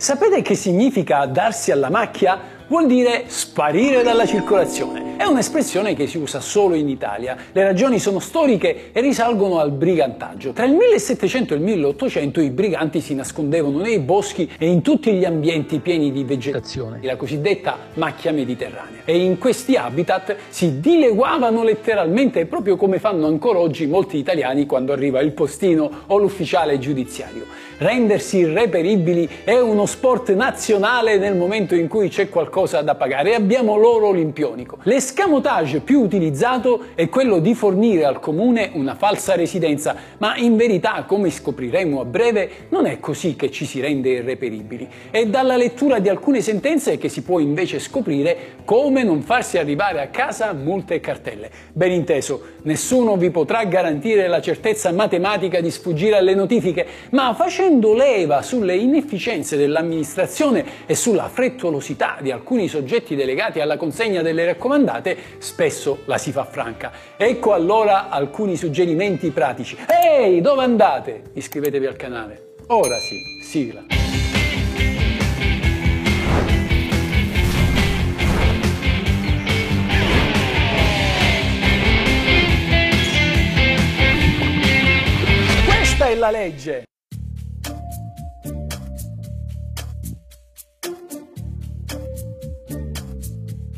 Sapete che significa darsi alla macchia? Vuol dire sparire dalla circolazione. È un'espressione che si usa solo in Italia. Le ragioni sono storiche e risalgono al brigantaggio. Tra il 1700 e il 1800 i briganti si nascondevano nei boschi e in tutti gli ambienti pieni di vegetazione, la cosiddetta macchia mediterranea. E in questi habitat si dileguavano letteralmente proprio come fanno ancora oggi molti italiani quando arriva il postino o l'ufficiale giudiziario. Rendersi irreperibili è uno sport nazionale nel momento in cui c'è qualcosa qualcosa da pagare e abbiamo l'oro olimpionico. L'escamotage più utilizzato è quello di fornire al comune una falsa residenza, ma in verità, come scopriremo a breve, non è così che ci si rende irreperibili. È dalla lettura di alcune sentenze che si può invece scoprire come non farsi arrivare a casa multe e cartelle. Ben inteso, nessuno vi potrà garantire la certezza matematica di sfuggire alle notifiche, ma facendo leva sulle inefficienze dell'amministrazione e sulla frettolosità di alcuni alcuni soggetti delegati alla consegna delle raccomandate, spesso la si fa franca. Ecco allora alcuni suggerimenti pratici. Ehi, dove andate? Iscrivetevi al canale. Ora sì, sigla. La legge!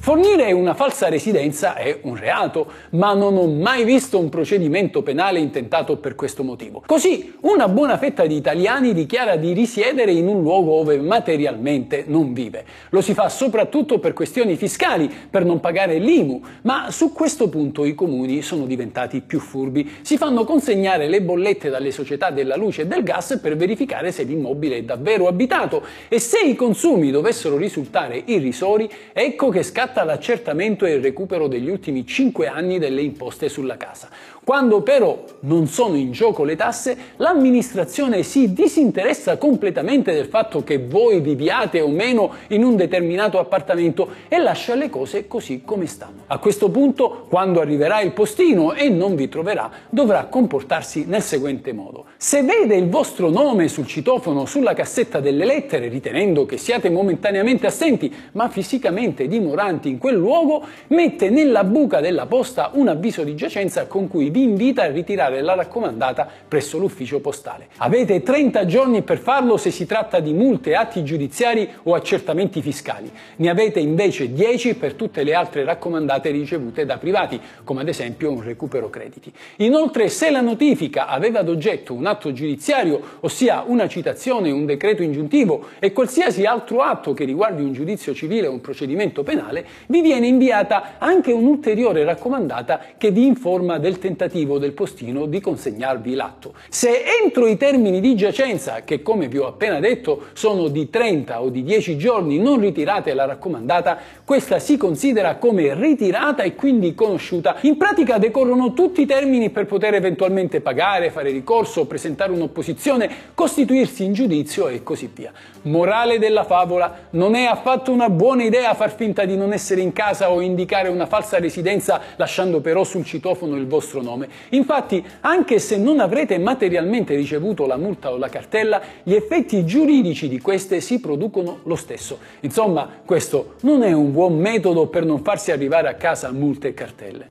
Fornire una falsa residenza è un reato, ma non ho mai visto un procedimento penale intentato per questo motivo. Così, una buona fetta di italiani dichiara di risiedere in un luogo dove materialmente non vive. Lo si fa soprattutto per questioni fiscali, per non pagare l'IMU, ma su questo punto i comuni sono diventati più furbi. Si fanno consegnare le bollette dalle società della luce e del gas per verificare se l'immobile è davvero abitato e se i consumi dovessero risultare irrisori, ecco che scatta scatta l'accertamento e il recupero degli ultimi 5 anni delle imposte sulla casa. Quando però non sono in gioco le tasse, l'amministrazione si disinteressa completamente del fatto che voi viviate o meno in un determinato appartamento e lascia le cose così come stanno. A questo punto, quando arriverà il postino e non vi troverà, dovrà comportarsi nel seguente modo. Se vede il vostro nome sul citofono sulla cassetta delle lettere, ritenendo che siate momentaneamente assenti, ma fisicamente dimoranti in quel luogo, mette nella buca della posta un avviso di giacenza con cui vi invita a ritirare la raccomandata presso l'ufficio postale. Avete 30 giorni per farlo se si tratta di multe, atti giudiziari o accertamenti fiscali. Ne avete invece 10 per tutte le altre raccomandate ricevute da privati, come ad esempio un recupero crediti. Inoltre, se la notifica aveva ad oggetto un atto giudiziario, ossia una citazione, un decreto ingiuntivo e qualsiasi altro atto che riguardi un giudizio civile o un procedimento penale, vi viene inviata anche un'ulteriore raccomandata che vi informa del tentativo del postino di consegnarvi l'atto. Se entro i termini di giacenza, che come vi ho appena detto sono di 30 o di 10 giorni, non ritirate la raccomandata, questa si considera come ritirata e quindi conosciuta. In pratica decorrono tutti i termini per poter eventualmente pagare, fare ricorso, presentare un'opposizione, costituirsi in giudizio e così via. Morale della favola, non è affatto una buona idea far finta di non essere in casa o indicare una falsa residenza lasciando però sul citofono il vostro nome. Infatti, anche se non avrete materialmente ricevuto la multa o la cartella, gli effetti giuridici di queste si producono lo stesso. Insomma, questo non è un buon metodo per non farsi arrivare a casa multe e cartelle.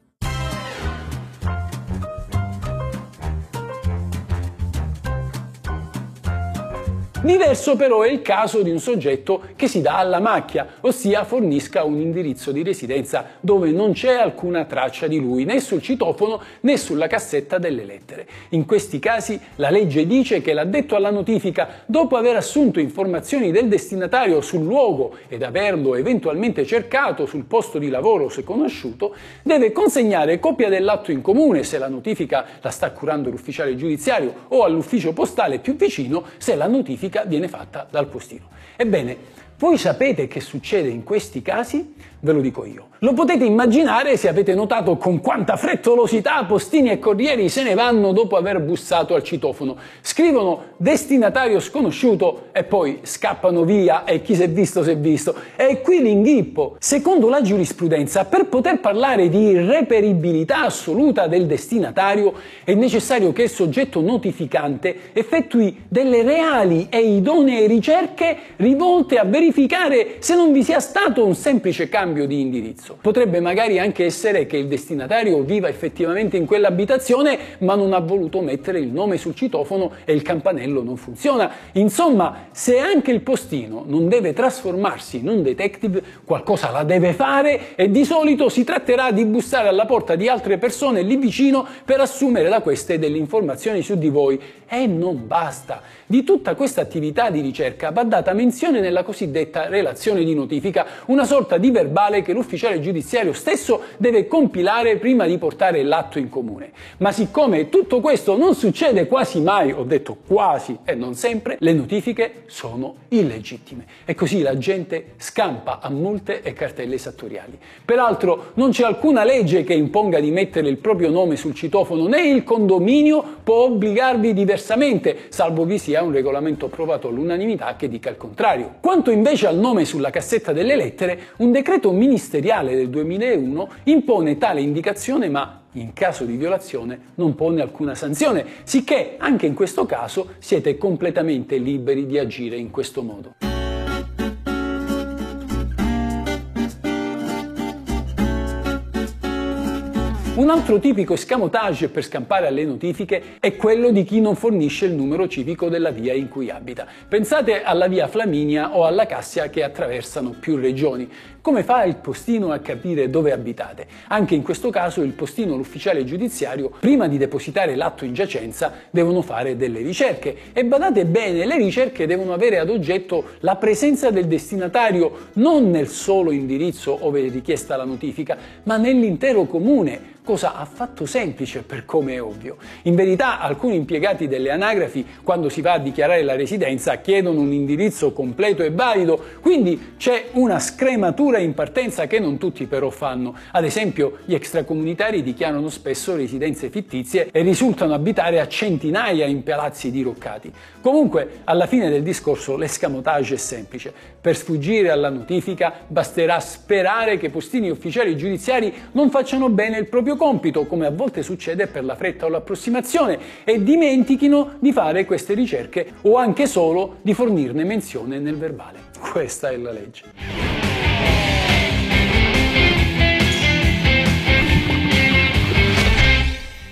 Diverso però è il caso di un soggetto che si dà alla macchia, ossia fornisca un indirizzo di residenza dove non c'è alcuna traccia di lui né sul citofono né sulla cassetta delle lettere. In questi casi la legge dice che l'addetto alla notifica, dopo aver assunto informazioni del destinatario sul luogo ed averlo eventualmente cercato sul posto di lavoro se conosciuto, deve consegnare copia dell'atto in comune se la notifica la sta curando l'ufficiale giudiziario o all'ufficio postale più vicino se la notifica viene fatta dal postino. Ebbene, Voi sapete che succede in questi casi? Ve lo dico io. Lo potete immaginare se avete notato con quanta frettolosità postini e corrieri se ne vanno dopo aver bussato al citofono. Scrivono destinatario sconosciuto e poi scappano via e chi si è visto si è visto. E qui l'inghippo. Secondo la giurisprudenza, per poter parlare di reperibilità assoluta del destinatario è necessario che il soggetto notificante effettui delle reali e idonee ricerche rivolte a verificare se non vi sia stato un semplice cambio di indirizzo. Potrebbe magari anche essere che il destinatario viva effettivamente in quell'abitazione ma non ha voluto mettere il nome sul citofono e il campanello non funziona. Insomma, se anche il postino non deve trasformarsi in un detective, qualcosa la deve fare e di solito si tratterà di bussare alla porta di altre persone lì vicino per assumere da queste delle informazioni su di voi. E non basta. Di tutta questa attività di ricerca va data menzione nella cosiddetta relazione di notifica, una sorta di verbale che l'ufficiale giudiziario stesso deve compilare prima di portare l'atto in comune. Ma siccome tutto questo non succede quasi mai, ho detto quasi e non sempre, le notifiche sono illegittime e così la gente scampa a multe e cartelle esattoriali. Peraltro non c'è alcuna legge che imponga di mettere il proprio nome sul citofono né il condominio può obbligarvi diversamente, salvo vi sia un regolamento approvato all'unanimità che dica il contrario. Quanto invece al nome sulla cassetta delle lettere, un decreto ministeriale del 2001 impone tale indicazione ma in caso di violazione non pone alcuna sanzione, sicché anche in questo caso siete completamente liberi di agire in questo modo. Un altro tipico escamotage per scampare alle notifiche è quello di chi non fornisce il numero civico della via in cui abita. Pensate alla via Flaminia o alla Cassia che attraversano più regioni. Come fa il postino a capire dove abitate? Anche in questo caso il postino o l'ufficiale giudiziario, prima di depositare l'atto in giacenza, devono fare delle ricerche. E badate bene, le ricerche devono avere ad oggetto la presenza del destinatario non nel solo indirizzo ove è richiesta la notifica, ma nell'intero comune cosa affatto semplice per come è ovvio. In verità alcuni impiegati delle anagrafi quando si va a dichiarare la residenza chiedono un indirizzo completo e valido, quindi c'è una scrematura in partenza che non tutti però fanno. Ad esempio gli extracomunitari dichiarano spesso residenze fittizie e risultano abitare a centinaia in palazzi diroccati. Comunque alla fine del discorso l'escamotage è semplice. Per sfuggire alla notifica basterà sperare che postini ufficiali giudiziari non facciano bene il proprio proprio compito, come a volte succede per la fretta o l'approssimazione, e dimentichino di fare queste ricerche o anche solo di fornirne menzione nel verbale. Questa è la legge.